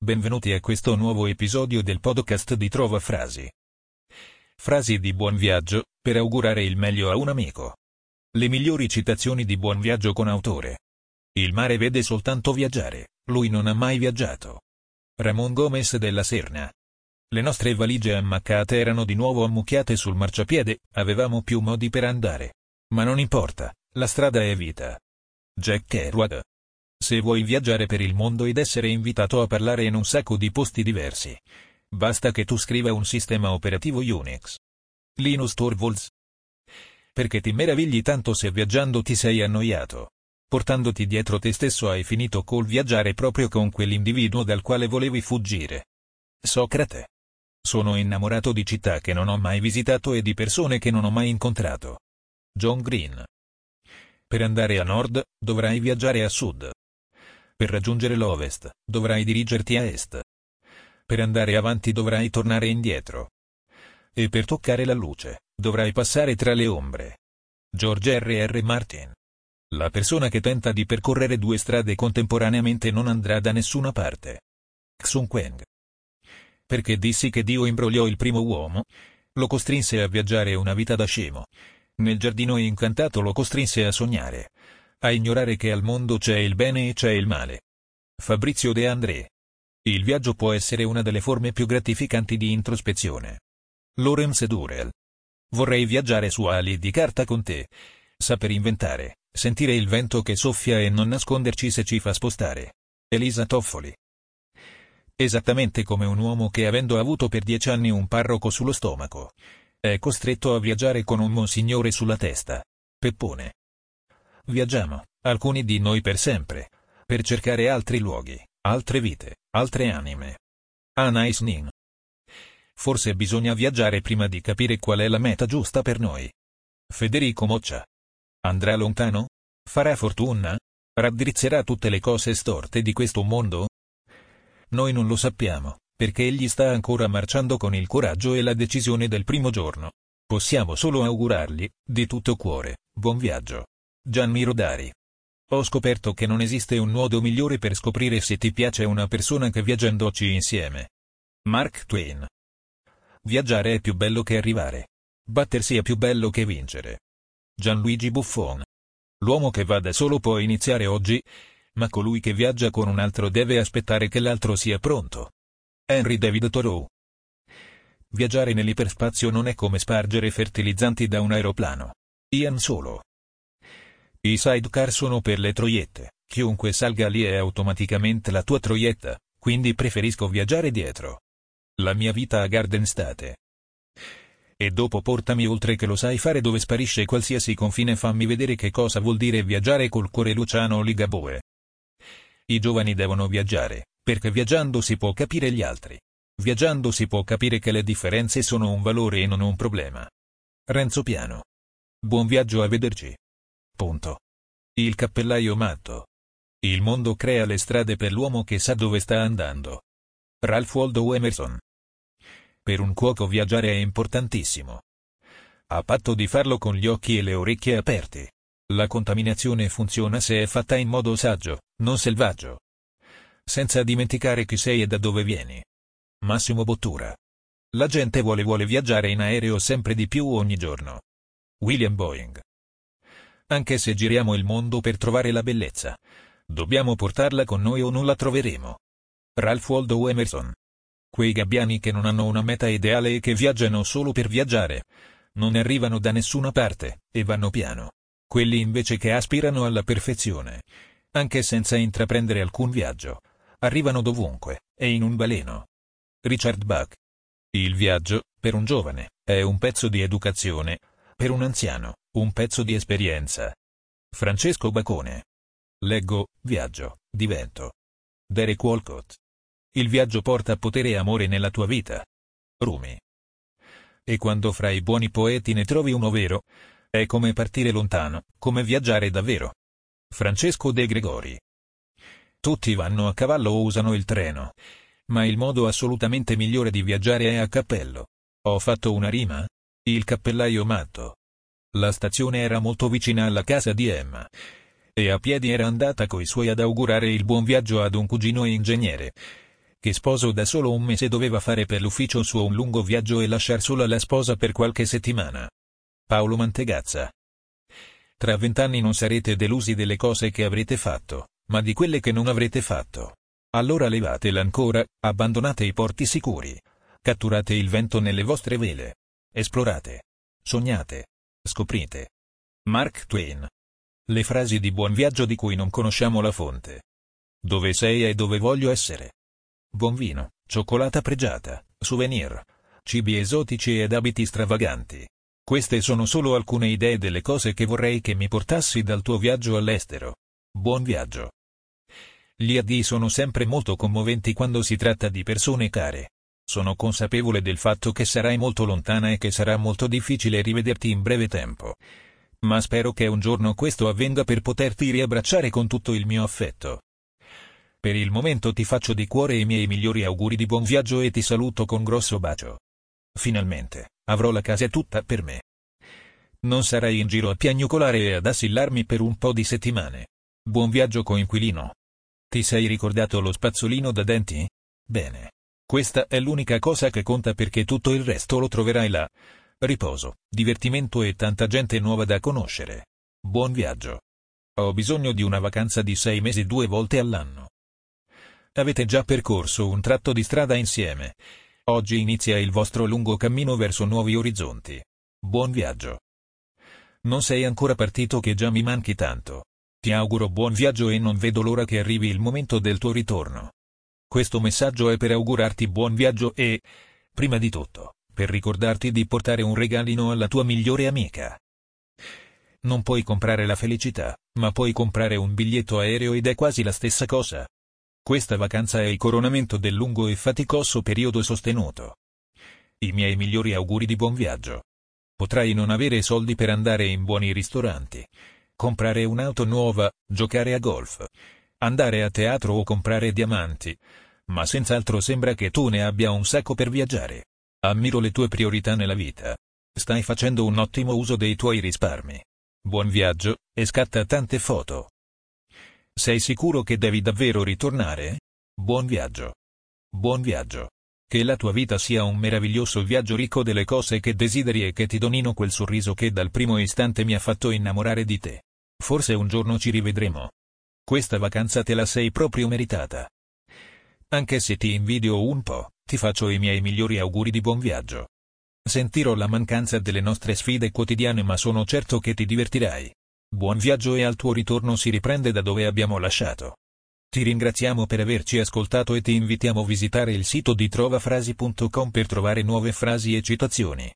Benvenuti a questo nuovo episodio del podcast di Trova Frasi. Frasi di buon viaggio, per augurare il meglio a un amico. Le migliori citazioni di buon viaggio con autore. Il mare vede soltanto viaggiare, lui non ha mai viaggiato. Ramon Gomez della Serna. Le nostre valigie ammaccate erano di nuovo ammucchiate sul marciapiede, avevamo più modi per andare. Ma non importa, la strada è vita. Jack Kerouac. Se vuoi viaggiare per il mondo ed essere invitato a parlare in un sacco di posti diversi, basta che tu scriva un sistema operativo Unix. Linus Torvalds. Perché ti meravigli tanto se viaggiando ti sei annoiato. Portandoti dietro te stesso hai finito col viaggiare proprio con quell'individuo dal quale volevi fuggire. Socrate. Sono innamorato di città che non ho mai visitato e di persone che non ho mai incontrato. John Green. Per andare a nord, dovrai viaggiare a sud. Per raggiungere l'ovest, dovrai dirigerti a est. Per andare avanti dovrai tornare indietro. E per toccare la luce, dovrai passare tra le ombre. George R. R. Martin. La persona che tenta di percorrere due strade contemporaneamente non andrà da nessuna parte. Xun Queng. Perché dissi che Dio imbrogliò il primo uomo? Lo costrinse a viaggiare una vita da scemo. Nel giardino incantato lo costrinse a sognare a ignorare che al mondo c'è il bene e c'è il male. Fabrizio De André. Il viaggio può essere una delle forme più gratificanti di introspezione. Lorenz Durel. Vorrei viaggiare su ali di carta con te. Saper inventare, sentire il vento che soffia e non nasconderci se ci fa spostare. Elisa Toffoli. Esattamente come un uomo che avendo avuto per dieci anni un parroco sullo stomaco, è costretto a viaggiare con un monsignore sulla testa. Peppone viaggiamo, alcuni di noi per sempre, per cercare altri luoghi, altre vite, altre anime. Anais Nin. Forse bisogna viaggiare prima di capire qual è la meta giusta per noi. Federico Moccia. Andrà lontano? Farà fortuna? Raddrizzerà tutte le cose storte di questo mondo? Noi non lo sappiamo, perché egli sta ancora marciando con il coraggio e la decisione del primo giorno. Possiamo solo augurargli, di tutto cuore, buon viaggio. Gianni Rodari. Ho scoperto che non esiste un modo migliore per scoprire se ti piace una persona che viaggiandoci insieme. Mark Twain. Viaggiare è più bello che arrivare. Battersi è più bello che vincere. Gianluigi Buffon. L'uomo che va da solo può iniziare oggi, ma colui che viaggia con un altro deve aspettare che l'altro sia pronto. Henry David Thoreau. Viaggiare nell'iperspazio non è come spargere fertilizzanti da un aeroplano. Ian Solo. I sidecar sono per le troiette, chiunque salga lì è automaticamente la tua troietta, quindi preferisco viaggiare dietro. La mia vita a Garden State. E dopo portami oltre che lo sai fare dove sparisce qualsiasi confine fammi vedere che cosa vuol dire viaggiare col cuore Luciano Ligaboe. I giovani devono viaggiare, perché viaggiando si può capire gli altri. Viaggiando si può capire che le differenze sono un valore e non un problema. Renzo Piano. Buon viaggio a vederci. Punto. Il cappellaio matto. Il mondo crea le strade per l'uomo che sa dove sta andando. Ralph Waldo Emerson. Per un cuoco viaggiare è importantissimo. A patto di farlo con gli occhi e le orecchie aperti. La contaminazione funziona se è fatta in modo saggio, non selvaggio. Senza dimenticare chi sei e da dove vieni. Massimo Bottura. La gente vuole vuole viaggiare in aereo sempre di più ogni giorno. William Boeing anche se giriamo il mondo per trovare la bellezza. Dobbiamo portarla con noi o non la troveremo. Ralph Waldo Emerson. Quei gabbiani che non hanno una meta ideale e che viaggiano solo per viaggiare. Non arrivano da nessuna parte, e vanno piano. Quelli invece che aspirano alla perfezione. Anche senza intraprendere alcun viaggio. Arrivano dovunque, e in un baleno. Richard Buck. Il viaggio, per un giovane, è un pezzo di educazione. Per un anziano, un pezzo di esperienza. Francesco Bacone. Leggo, viaggio, divento. Derek Walcott. Il viaggio porta potere e amore nella tua vita. Rumi. E quando fra i buoni poeti ne trovi uno vero, è come partire lontano, come viaggiare davvero. Francesco De Gregori. Tutti vanno a cavallo o usano il treno. Ma il modo assolutamente migliore di viaggiare è a cappello. Ho fatto una rima? Il cappellaio matto. La stazione era molto vicina alla casa di Emma. E a piedi era andata coi suoi ad augurare il buon viaggio ad un cugino ingegnere, che sposo da solo un mese doveva fare per l'ufficio suo un lungo viaggio e lasciar sola la sposa per qualche settimana. Paolo Mantegazza. Tra vent'anni non sarete delusi delle cose che avrete fatto, ma di quelle che non avrete fatto. Allora levatela ancora, abbandonate i porti sicuri. Catturate il vento nelle vostre vele. Esplorate. Sognate. Scoprite. Mark Twain. Le frasi di buon viaggio di cui non conosciamo la fonte. Dove sei e dove voglio essere. Buon vino, cioccolata pregiata, souvenir, cibi esotici ed abiti stravaganti. Queste sono solo alcune idee delle cose che vorrei che mi portassi dal tuo viaggio all'estero. Buon viaggio. Gli addii sono sempre molto commoventi quando si tratta di persone care. Sono consapevole del fatto che sarai molto lontana e che sarà molto difficile rivederti in breve tempo. Ma spero che un giorno questo avvenga per poterti riabbracciare con tutto il mio affetto. Per il momento ti faccio di cuore i miei migliori auguri di buon viaggio e ti saluto con grosso bacio. Finalmente, avrò la casa tutta per me. Non sarai in giro a piagnucolare e ad assillarmi per un po' di settimane. Buon viaggio coinquilino. Ti sei ricordato lo spazzolino da denti? Bene. Questa è l'unica cosa che conta perché tutto il resto lo troverai là. Riposo, divertimento e tanta gente nuova da conoscere. Buon viaggio. Ho bisogno di una vacanza di sei mesi due volte all'anno. Avete già percorso un tratto di strada insieme. Oggi inizia il vostro lungo cammino verso nuovi orizzonti. Buon viaggio. Non sei ancora partito che già mi manchi tanto. Ti auguro buon viaggio e non vedo l'ora che arrivi il momento del tuo ritorno. Questo messaggio è per augurarti buon viaggio e, prima di tutto, per ricordarti di portare un regalino alla tua migliore amica. Non puoi comprare la felicità, ma puoi comprare un biglietto aereo ed è quasi la stessa cosa. Questa vacanza è il coronamento del lungo e faticoso periodo sostenuto. I miei migliori auguri di buon viaggio. Potrai non avere soldi per andare in buoni ristoranti, comprare un'auto nuova, giocare a golf, andare a teatro o comprare diamanti, ma senz'altro sembra che tu ne abbia un sacco per viaggiare. Ammiro le tue priorità nella vita. Stai facendo un ottimo uso dei tuoi risparmi. Buon viaggio, e scatta tante foto. Sei sicuro che devi davvero ritornare? Buon viaggio. Buon viaggio. Che la tua vita sia un meraviglioso viaggio ricco delle cose che desideri e che ti donino quel sorriso che dal primo istante mi ha fatto innamorare di te. Forse un giorno ci rivedremo. Questa vacanza te la sei proprio meritata. Anche se ti invidio un po', ti faccio i miei migliori auguri di buon viaggio. Sentirò la mancanza delle nostre sfide quotidiane ma sono certo che ti divertirai. Buon viaggio e al tuo ritorno si riprende da dove abbiamo lasciato. Ti ringraziamo per averci ascoltato e ti invitiamo a visitare il sito di trovafrasi.com per trovare nuove frasi e citazioni.